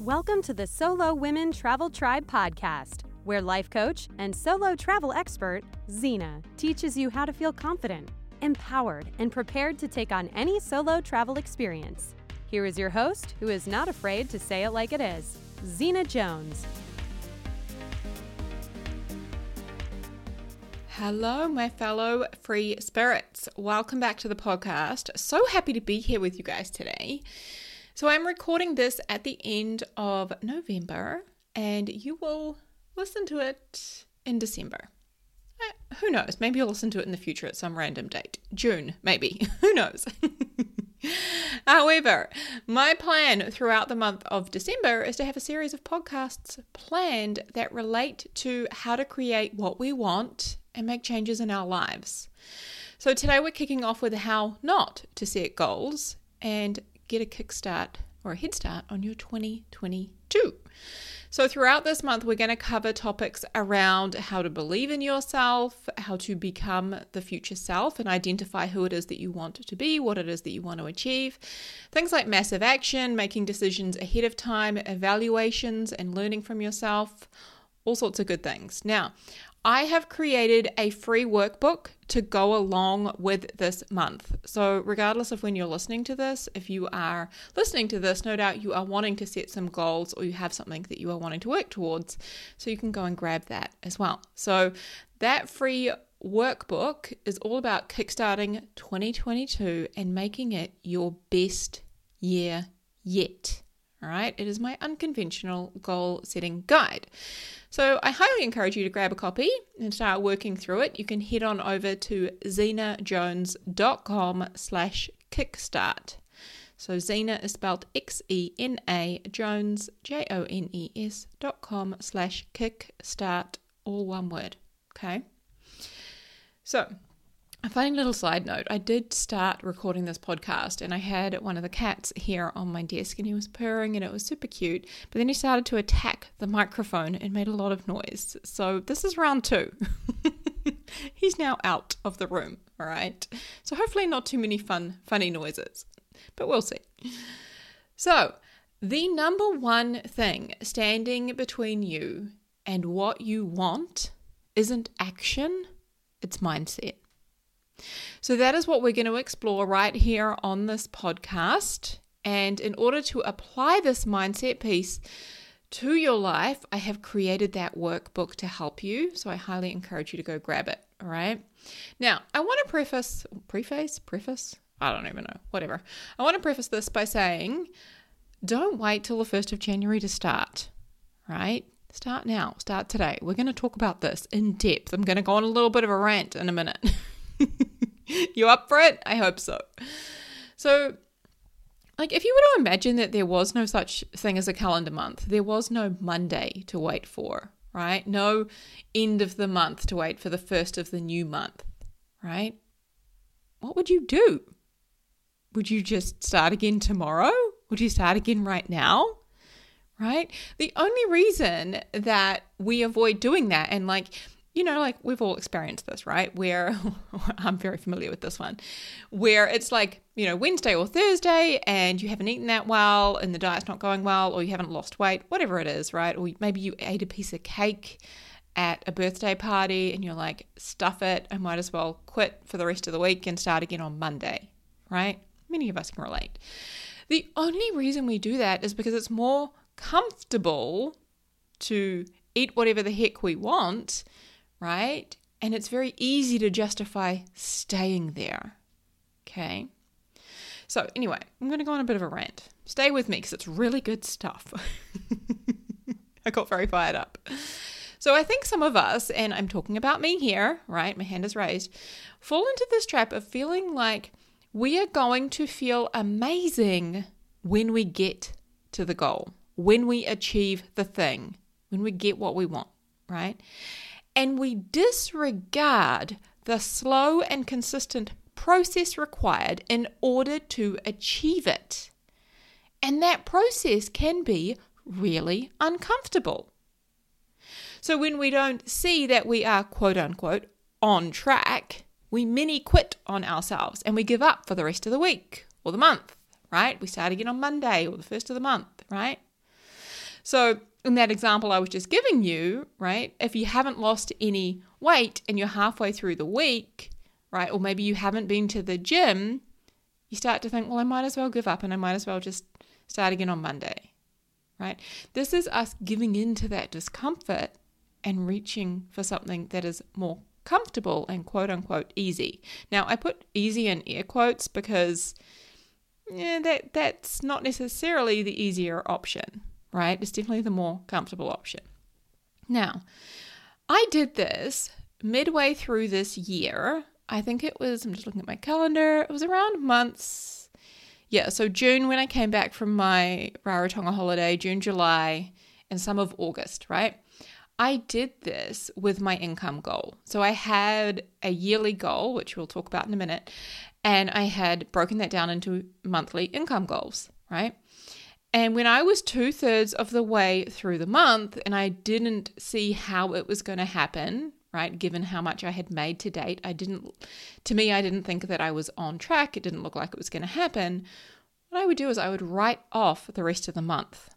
Welcome to the Solo Women Travel Tribe podcast, where life coach and solo travel expert Xena teaches you how to feel confident, empowered, and prepared to take on any solo travel experience. Here is your host, who is not afraid to say it like it is, Xena Jones. Hello, my fellow free spirits. Welcome back to the podcast. So happy to be here with you guys today. So, I'm recording this at the end of November, and you will listen to it in December. Uh, who knows? Maybe you'll listen to it in the future at some random date. June, maybe. who knows? However, my plan throughout the month of December is to have a series of podcasts planned that relate to how to create what we want and make changes in our lives. So today we're kicking off with how not to set goals and get a kickstart or a head start on your 2022. So, throughout this month, we're going to cover topics around how to believe in yourself, how to become the future self, and identify who it is that you want to be, what it is that you want to achieve. Things like massive action, making decisions ahead of time, evaluations, and learning from yourself all sorts of good things. Now, I have created a free workbook to go along with this month. So, regardless of when you're listening to this, if you are listening to this, no doubt you are wanting to set some goals or you have something that you are wanting to work towards. So, you can go and grab that as well. So, that free workbook is all about kickstarting 2022 and making it your best year yet. All right, it is my unconventional goal setting guide. So I highly encourage you to grab a copy and start working through it. You can head on over to xenajones.com slash kickstart. So Xena is spelled X-E-N-A, Jones, J-O-N-E-S dot com slash kickstart, all one word. Okay. So a funny little side note I did start recording this podcast, and I had one of the cats here on my desk, and he was purring, and it was super cute. But then he started to attack the microphone and made a lot of noise. So, this is round two. He's now out of the room, all right? So, hopefully, not too many fun, funny noises, but we'll see. So, the number one thing standing between you and what you want isn't action, it's mindset. So, that is what we're going to explore right here on this podcast. And in order to apply this mindset piece to your life, I have created that workbook to help you. So, I highly encourage you to go grab it. All right. Now, I want to preface, preface, preface, I don't even know, whatever. I want to preface this by saying don't wait till the 1st of January to start, right? Start now, start today. We're going to talk about this in depth. I'm going to go on a little bit of a rant in a minute. you up for it? I hope so. So, like, if you were to imagine that there was no such thing as a calendar month, there was no Monday to wait for, right? No end of the month to wait for the first of the new month, right? What would you do? Would you just start again tomorrow? Would you start again right now? Right? The only reason that we avoid doing that, and like, you know, like we've all experienced this, right? Where I'm very familiar with this one, where it's like, you know, Wednesday or Thursday and you haven't eaten that well and the diet's not going well or you haven't lost weight, whatever it is, right? Or maybe you ate a piece of cake at a birthday party and you're like, stuff it, I might as well quit for the rest of the week and start again on Monday, right? Many of us can relate. The only reason we do that is because it's more comfortable to eat whatever the heck we want right? And it's very easy to justify staying there. Okay. So, anyway, I'm going to go on a bit of a rant. Stay with me because it's really good stuff. I got very fired up. So, I think some of us, and I'm talking about me here, right? My hand is raised, fall into this trap of feeling like we are going to feel amazing when we get to the goal, when we achieve the thing, when we get what we want, right? And we disregard the slow and consistent process required in order to achieve it. And that process can be really uncomfortable. So when we don't see that we are quote unquote on track, we mini quit on ourselves and we give up for the rest of the week or the month, right? We start again on Monday or the first of the month, right? So, in that example I was just giving you, right, if you haven't lost any weight and you're halfway through the week, right, or maybe you haven't been to the gym, you start to think, well, I might as well give up and I might as well just start again on Monday, right? This is us giving in to that discomfort and reaching for something that is more comfortable and quote unquote easy. Now, I put easy in air quotes because yeah, that that's not necessarily the easier option, right? It's definitely the more comfortable option. Now, I did this midway through this year. I think it was, I'm just looking at my calendar, it was around months. Yeah, so June when I came back from my Rarotonga holiday, June, July, and some of August, right? I did this with my income goal. So I had a yearly goal, which we'll talk about in a minute, and I had broken that down into monthly income goals, right? And when I was two thirds of the way through the month and I didn't see how it was going to happen, right, given how much I had made to date, I didn't, to me, I didn't think that I was on track. It didn't look like it was going to happen. What I would do is I would write off the rest of the month.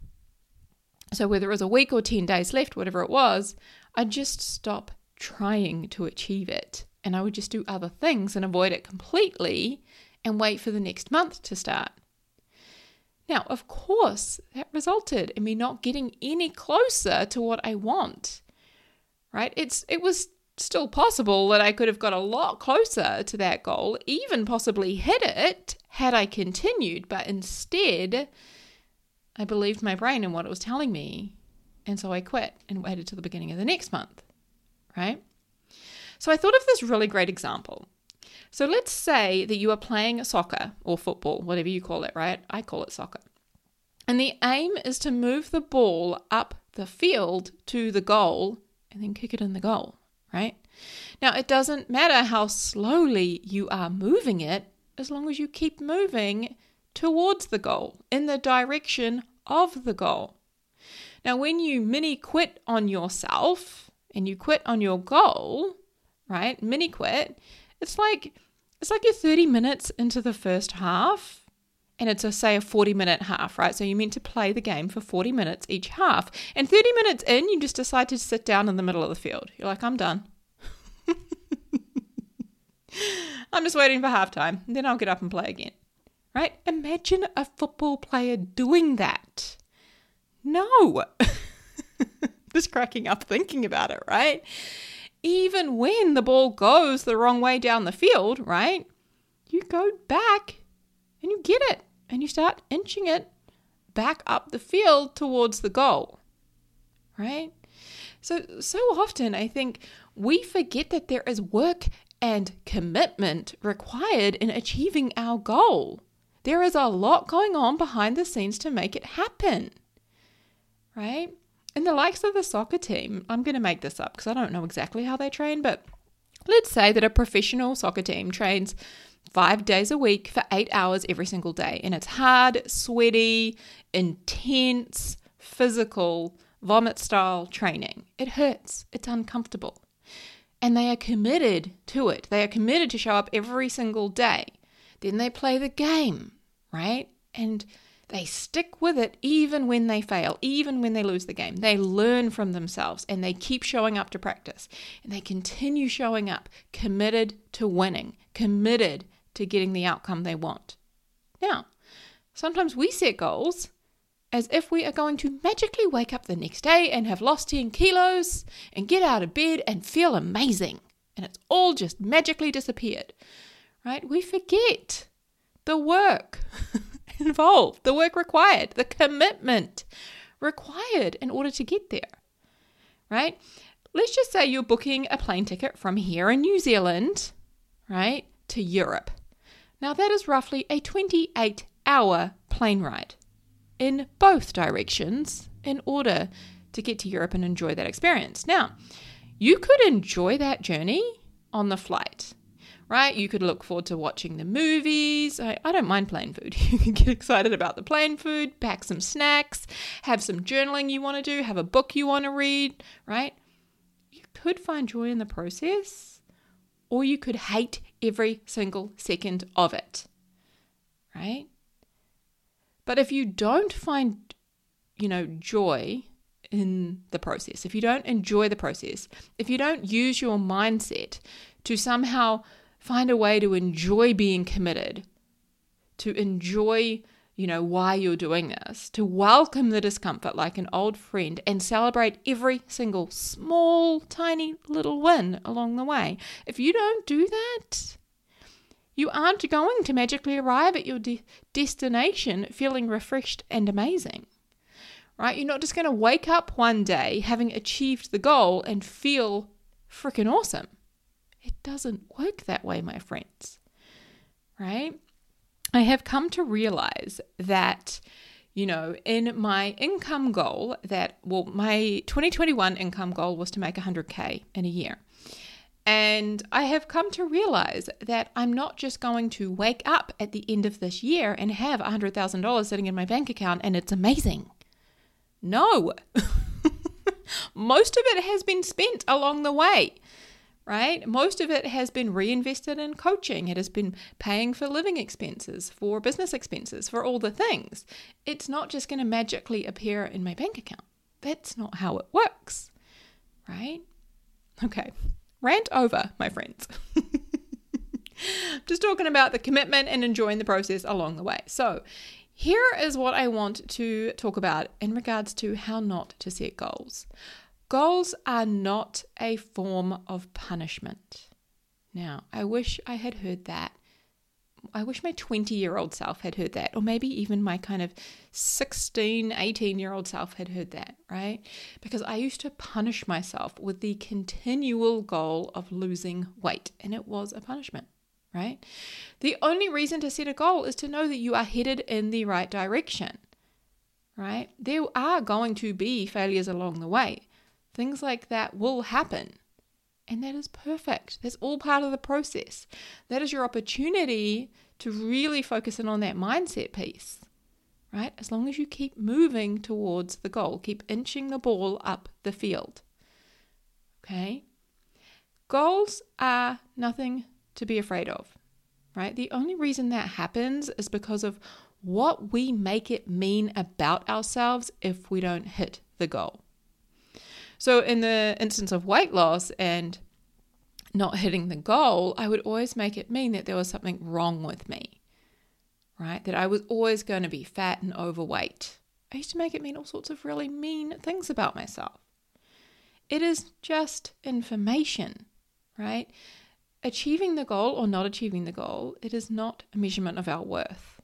So whether it was a week or 10 days left, whatever it was, I'd just stop trying to achieve it and I would just do other things and avoid it completely and wait for the next month to start. Now, of course, that resulted in me not getting any closer to what I want. Right? It's it was still possible that I could have got a lot closer to that goal, even possibly hit it had I continued, but instead I believed my brain and what it was telling me, and so I quit and waited till the beginning of the next month. Right? So I thought of this really great example. So let's say that you are playing soccer or football, whatever you call it, right? I call it soccer. And the aim is to move the ball up the field to the goal and then kick it in the goal, right? Now, it doesn't matter how slowly you are moving it as long as you keep moving towards the goal in the direction of the goal. Now, when you mini quit on yourself and you quit on your goal, right? Mini quit. It's like it's like you're 30 minutes into the first half and it's a say a 40 minute half, right? So you're meant to play the game for 40 minutes each half. And 30 minutes in, you just decide to sit down in the middle of the field. You're like, I'm done. I'm just waiting for halftime. Then I'll get up and play again. Right? Imagine a football player doing that. No. just cracking up thinking about it, right? Even when the ball goes the wrong way down the field, right? You go back and you get it and you start inching it back up the field towards the goal, right? So, so often I think we forget that there is work and commitment required in achieving our goal. There is a lot going on behind the scenes to make it happen, right? In the likes of the soccer team, I'm going to make this up because I don't know exactly how they train, but let's say that a professional soccer team trains five days a week for eight hours every single day. And it's hard, sweaty, intense, physical, vomit style training. It hurts, it's uncomfortable. And they are committed to it. They are committed to show up every single day. Then they play the game, right? And they stick with it even when they fail, even when they lose the game. They learn from themselves and they keep showing up to practice and they continue showing up, committed to winning, committed to getting the outcome they want. Now, sometimes we set goals as if we are going to magically wake up the next day and have lost 10 kilos and get out of bed and feel amazing. And it's all just magically disappeared, right? We forget the work. involved, the work required, the commitment required in order to get there, right? Let's just say you're booking a plane ticket from here in New Zealand, right, to Europe. Now, that is roughly a 28 hour plane ride in both directions in order to get to Europe and enjoy that experience. Now, you could enjoy that journey on the flight right? You could look forward to watching the movies. I, I don't mind plane food. You can get excited about the plane food, pack some snacks, have some journaling you want to do, have a book you want to read, right? You could find joy in the process, or you could hate every single second of it, right? But if you don't find, you know, joy in the process, if you don't enjoy the process, if you don't use your mindset to somehow find a way to enjoy being committed, to enjoy, you know, why you're doing this, to welcome the discomfort like an old friend and celebrate every single small, tiny little win along the way. If you don't do that, you aren't going to magically arrive at your de- destination feeling refreshed and amazing. Right? You're not just going to wake up one day having achieved the goal and feel freaking awesome. It doesn't work that way, my friends. Right? I have come to realize that, you know, in my income goal, that, well, my 2021 income goal was to make 100K in a year. And I have come to realize that I'm not just going to wake up at the end of this year and have $100,000 sitting in my bank account and it's amazing. No. Most of it has been spent along the way, right? Most of it has been reinvested in coaching. It has been paying for living expenses, for business expenses, for all the things. It's not just going to magically appear in my bank account. That's not how it works, right? Okay, Rant over, my friends. Just talking about the commitment and enjoying the process along the way. So, here is what I want to talk about in regards to how not to set goals. Goals are not a form of punishment. Now, I wish I had heard that I wish my 20 year old self had heard that, or maybe even my kind of 16, 18 year old self had heard that, right? Because I used to punish myself with the continual goal of losing weight, and it was a punishment, right? The only reason to set a goal is to know that you are headed in the right direction, right? There are going to be failures along the way, things like that will happen. And that is perfect. That's all part of the process. That is your opportunity to really focus in on that mindset piece, right? As long as you keep moving towards the goal, keep inching the ball up the field. Okay? Goals are nothing to be afraid of, right? The only reason that happens is because of what we make it mean about ourselves if we don't hit the goal. So, in the instance of weight loss and not hitting the goal, I would always make it mean that there was something wrong with me, right? That I was always going to be fat and overweight. I used to make it mean all sorts of really mean things about myself. It is just information, right? Achieving the goal or not achieving the goal, it is not a measurement of our worth,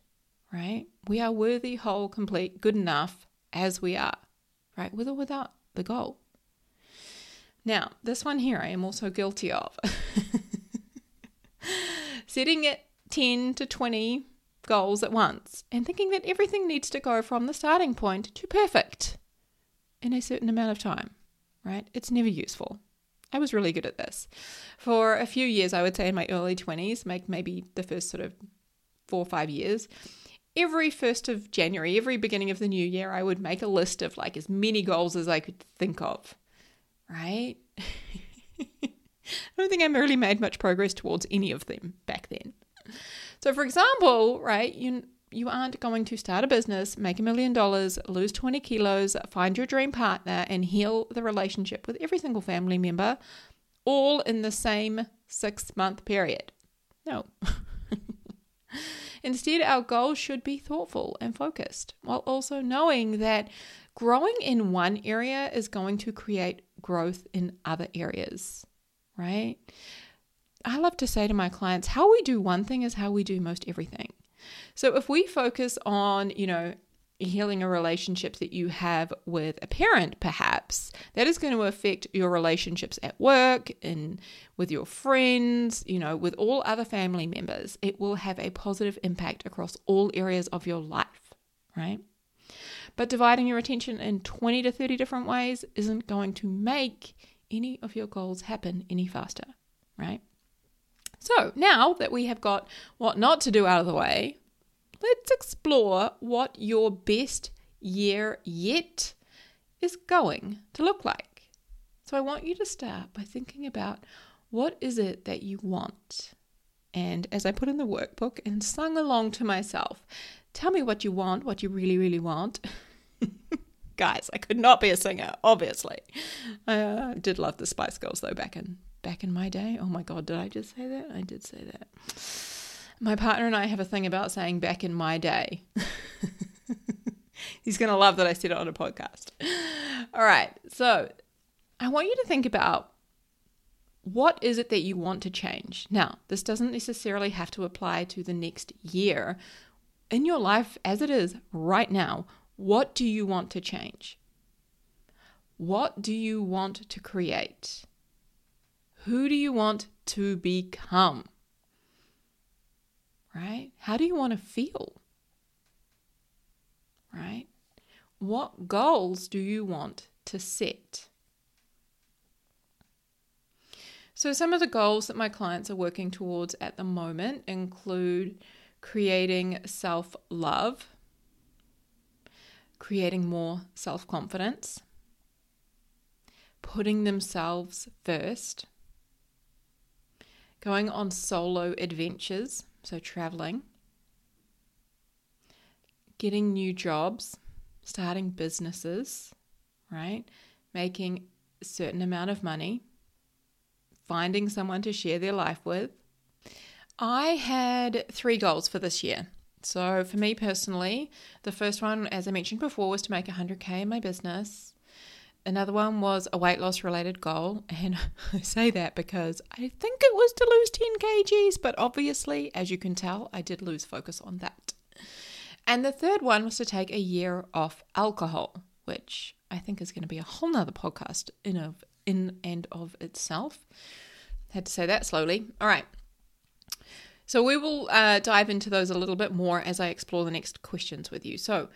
right? We are worthy, whole, complete, good enough as we are, right? With or without the goal. Now, this one here I am also guilty of. Setting it 10 to 20 goals at once and thinking that everything needs to go from the starting point to perfect in a certain amount of time, right? It's never useful. I was really good at this. For a few years, I would say in my early 20s, make maybe the first sort of four or five years, every 1st of January, every beginning of the new year, I would make a list of like as many goals as I could think of right? I don't think I really made much progress towards any of them back then. So, for example, right, you you aren't going to start a business, make a million dollars, lose 20 kilos, find your dream partner, and heal the relationship with every single family member all in the same six month period. No. Instead, our goals should be thoughtful and focused, while also knowing that growing in one area is going to create growth in other areas, right? I love to say to my clients, how we do one thing is how we do most everything. So if we focus on, you know, healing a relationship that you have with a parent perhaps that is going to affect your relationships at work and with your friends you know with all other family members it will have a positive impact across all areas of your life right but dividing your attention in 20 to 30 different ways isn't going to make any of your goals happen any faster, right? So now that we have got what not to do out of the way, let's explore what your best year yet is going to look like. So I want you to start by thinking about what is it that you want? And as I put in the workbook and sung along to myself, tell me what you want, what you really, really want. Guys, I could not be a singer, obviously. I uh, did love the Spice Girls though back in back in my day. Oh my god, did I just say that? I did say that. My partner and I have a thing about saying back in my day. He's going to love that I said it on a podcast. All right. So, I want you to think about what is it that you want to change? Now, this doesn't necessarily have to apply to the next year. In your life as it is right now, what do you want to change? What do you want to create? Who do you want to become? Right? How do you want to feel? Right? What goals do you want to set? So, some of the goals that my clients are working towards at the moment include creating self love, creating more self confidence, putting themselves first, going on solo adventures, so traveling, getting new jobs, starting businesses, right? Making a certain amount of money finding someone to share their life with. I had three goals for this year. So, for me personally, the first one, as I mentioned before, was to make 100k in my business. Another one was a weight loss related goal. And I say that because I think it was to lose 10 kgs, but obviously, as you can tell, I did lose focus on that. And the third one was to take a year off alcohol, which I think is going to be a whole nother podcast in of in and of itself. Had to say that slowly. All right. So we will uh, dive into those a little bit more as I explore the next questions with you. So,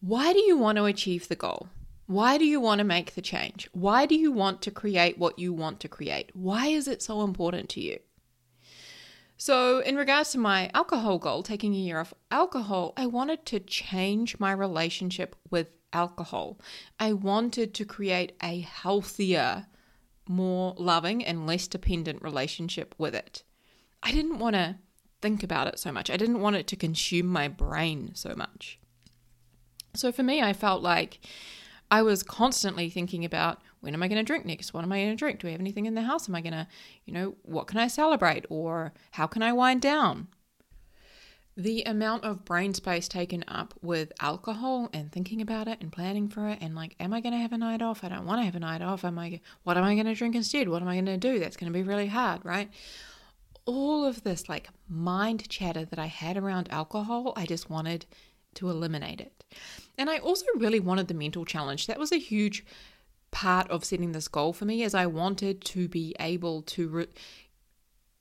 why do you want to achieve the goal? Why do you want to make the change? Why do you want to create what you want to create? Why is it so important to you? So, in regards to my alcohol goal, taking a year off alcohol, I wanted to change my relationship with alcohol. I wanted to create a healthier, more loving, and less dependent relationship with it. I didn't want to think about it so much. I didn't want it to consume my brain so much. So for me, I felt like I was constantly thinking about when am I going to drink next? What am I going to drink? Do we have anything in the house? Am I going to, you know, what can I celebrate? Or how can I wind down? the amount of brain space taken up with alcohol and thinking about it and planning for it and like am i going to have a night off i don't want to have a night off am i what am i going to drink instead what am i going to do that's going to be really hard right all of this like mind chatter that i had around alcohol i just wanted to eliminate it and i also really wanted the mental challenge that was a huge part of setting this goal for me as i wanted to be able to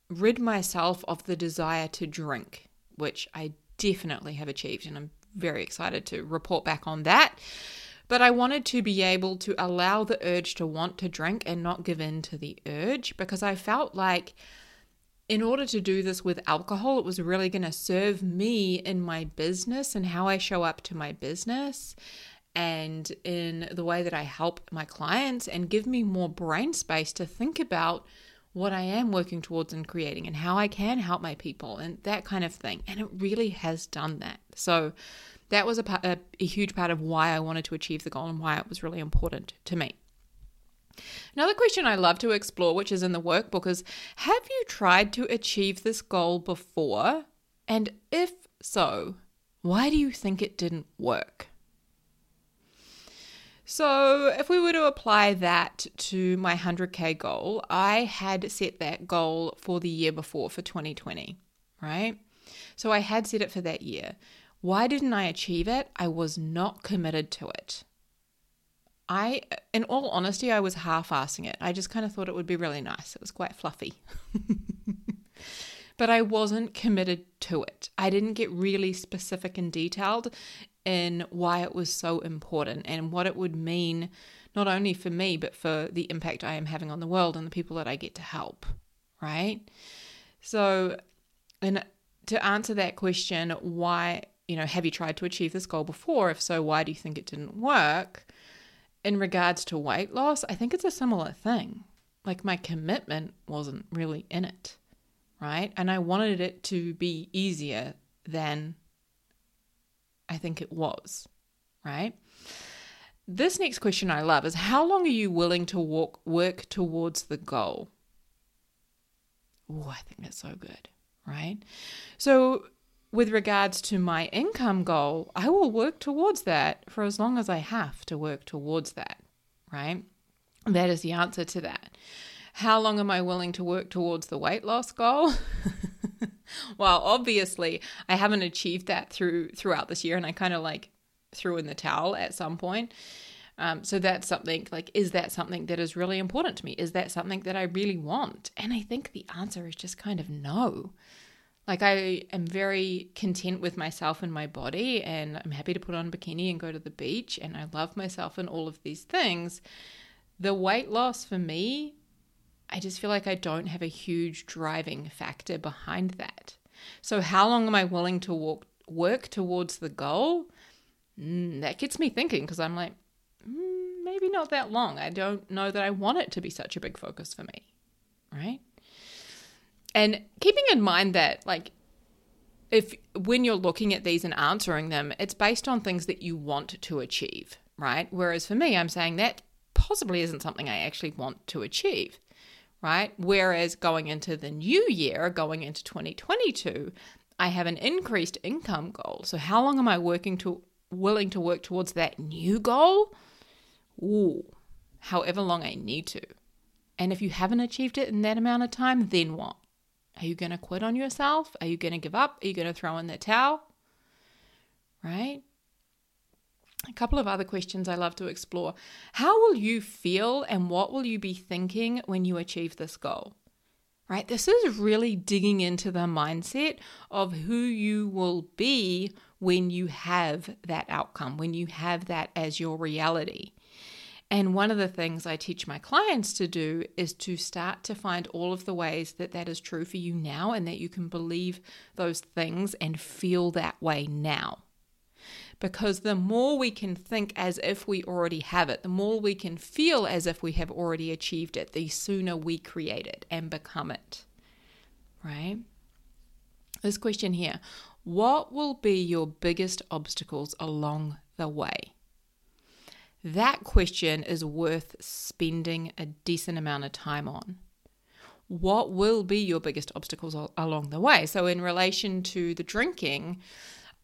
rid myself of the desire to drink which I definitely have achieved, and I'm very excited to report back on that. But I wanted to be able to allow the urge to want to drink and not give in to the urge because I felt like in order to do this with alcohol, it was really going to serve me in my business and how I show up to my business and in the way that I help my clients and give me more brain space to think about what I am working towards and creating and how I can help my people and that kind of thing. And it really has done that. So that was a, a, a huge part of why I wanted to achieve the goal and why it was really important to me. Another question I love to explore, which is in the workbook, is Have you tried to achieve this goal before? And if so, why do you think it didn't work? So, if we were to apply that to my 100k goal, I had set that goal for the year before, for 2020, right? So, I had set it for that year. Why didn't I achieve it? I was not committed to it. I, in all honesty, I was half assing it. I just kind of thought it would be really nice. It was quite fluffy. but I wasn't committed to it. I didn't get really specific and detailed in why it was so important and what it would mean not only for me but for the impact I am having on the world and the people that I get to help, right? So, and to answer that question, why, you know, have you tried to achieve this goal before? If so, why do you think it didn't work? In regards to weight loss, I think it's a similar thing. Like my commitment wasn't really in it, right? And I wanted it to be easier than I think it was, right? This next question I love is how long are you willing to walk work towards the goal? Oh, I think that's so good, right? So with regards to my income goal, I will work towards that for as long as I have to work towards that, right? That is the answer to that. How long am I willing to work towards the weight loss goal? well, obviously, I haven't achieved that through throughout this year and I kind of like threw in the towel at some point. Um, so that's something like, is that something that is really important to me? Is that something that I really want? And I think the answer is just kind of no. Like, I am very content with myself and my body, and I'm happy to put on a bikini and go to the beach, and I love myself and all of these things. The weight loss for me, I just feel like I don't have a huge driving factor behind that. So, how long am I willing to walk, work towards the goal? Mm, that gets me thinking because I'm like, mm, maybe not that long. I don't know that I want it to be such a big focus for me, right? And keeping in mind that, like, if when you're looking at these and answering them, it's based on things that you want to achieve, right? Whereas for me, I'm saying that possibly isn't something I actually want to achieve, right? Whereas going into the new year, going into 2022, I have an increased income goal. So how long am I working to willing to work towards that new goal? Ooh, however long I need to. And if you haven't achieved it in that amount of time, then what? Are you going to quit on yourself? Are you going to give up? Are you going to throw in the towel? Right? A couple of other questions I love to explore. How will you feel and what will you be thinking when you achieve this goal? Right? This is really digging into the mindset of who you will be when you have that outcome, when you have that as your reality. And one of the things I teach my clients to do is to start to find all of the ways that that is true for you now and that you can believe those things and feel that way now. Because the more we can think as if we already have it, the more we can feel as if we have already achieved it, the sooner we create it and become it. Right? This question here What will be your biggest obstacles along the way? That question is worth spending a decent amount of time on. What will be your biggest obstacles along the way? So, in relation to the drinking,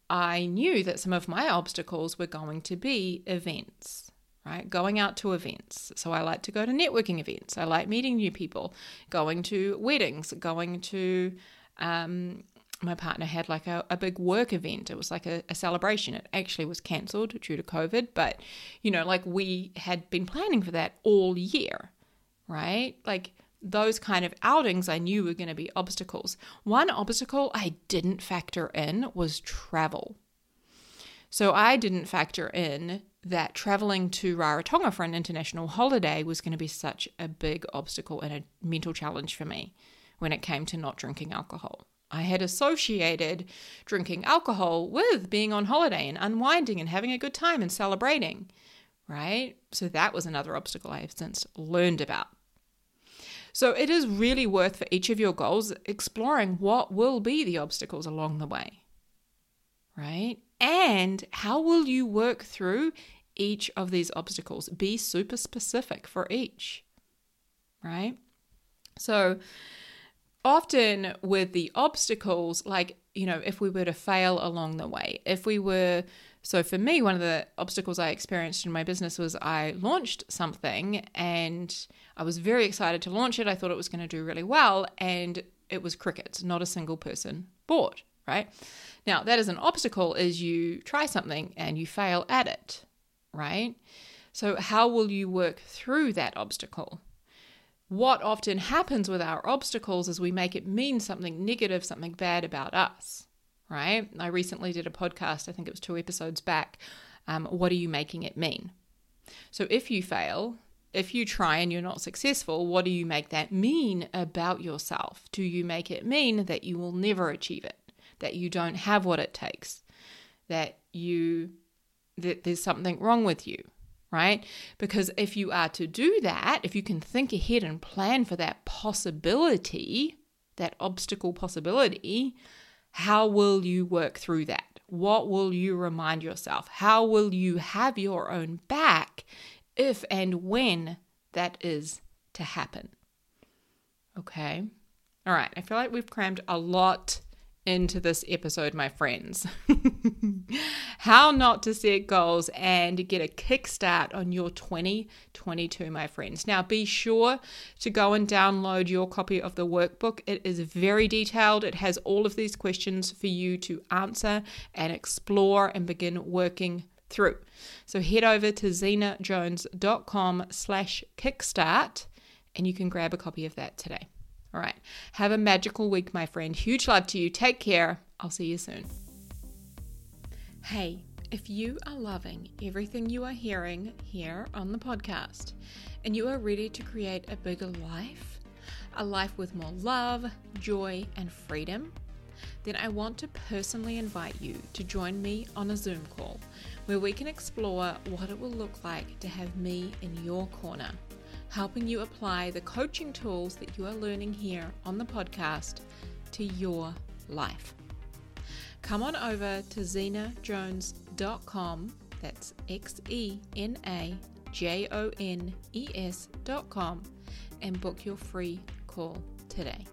I knew that some of my obstacles were going to be events, right? Going out to events. So, I like to go to networking events. I like meeting new people, going to weddings, going to um, my partner had like a, a big work event. It was like a, a celebration. It actually was cancelled due to COVID, but you know, like we had been planning for that all year, right? Like those kind of outings I knew were going to be obstacles. One obstacle I didn't factor in was travel. So I didn't factor in that traveling to Rarotonga for an international holiday was going to be such a big obstacle and a mental challenge for me when it came to not drinking alcohol. I had associated drinking alcohol with being on holiday and unwinding and having a good time and celebrating, right? So that was another obstacle I have since learned about. So it is really worth for each of your goals exploring what will be the obstacles along the way, right? And how will you work through each of these obstacles? Be super specific for each, right? So, often with the obstacles, like, you know, if we were to fail along the way, if we were, so for me, one of the obstacles I experienced in my business was I launched something and I was very excited to launch it. I thought it was going to do really well, and it was crickets, not a single person bought, right? Now, that is an obstacle is you try something and you fail at it, right? So how will you work through that obstacle? What often happens with our obstacles is we make it mean something negative, something bad about us, right? I recently did a podcast, I think it was two episodes back. Um, what are you making it mean? So if you fail, if you try and you're not successful, what do you make that mean about yourself? Do you make it mean that you will never achieve it, that you don't have what it takes, that you that there's something wrong with you, right? Because if you are to do that, if you can think ahead and plan for that possibility, that obstacle possibility, how will you work through that? What will you remind yourself? How will you have your own back if and when that is to happen. Okay. All right. I feel like we've crammed a lot into this episode, my friends. How not to set goals and get a kickstart on your 2022, my friends. Now, be sure to go and download your copy of the workbook. It is very detailed, it has all of these questions for you to answer and explore and begin working through. So head over to xenajones.com slash kickstart and you can grab a copy of that today. All right. Have a magical week, my friend. Huge love to you. Take care. I'll see you soon. Hey, if you are loving everything you are hearing here on the podcast and you are ready to create a bigger life, a life with more love, joy, and freedom, then I want to personally invite you to join me on a Zoom call where we can explore what it will look like to have me in your corner helping you apply the coaching tools that you are learning here on the podcast to your life. Come on over to xenajones.com, that's X E N A J O N E S.com, and book your free call today.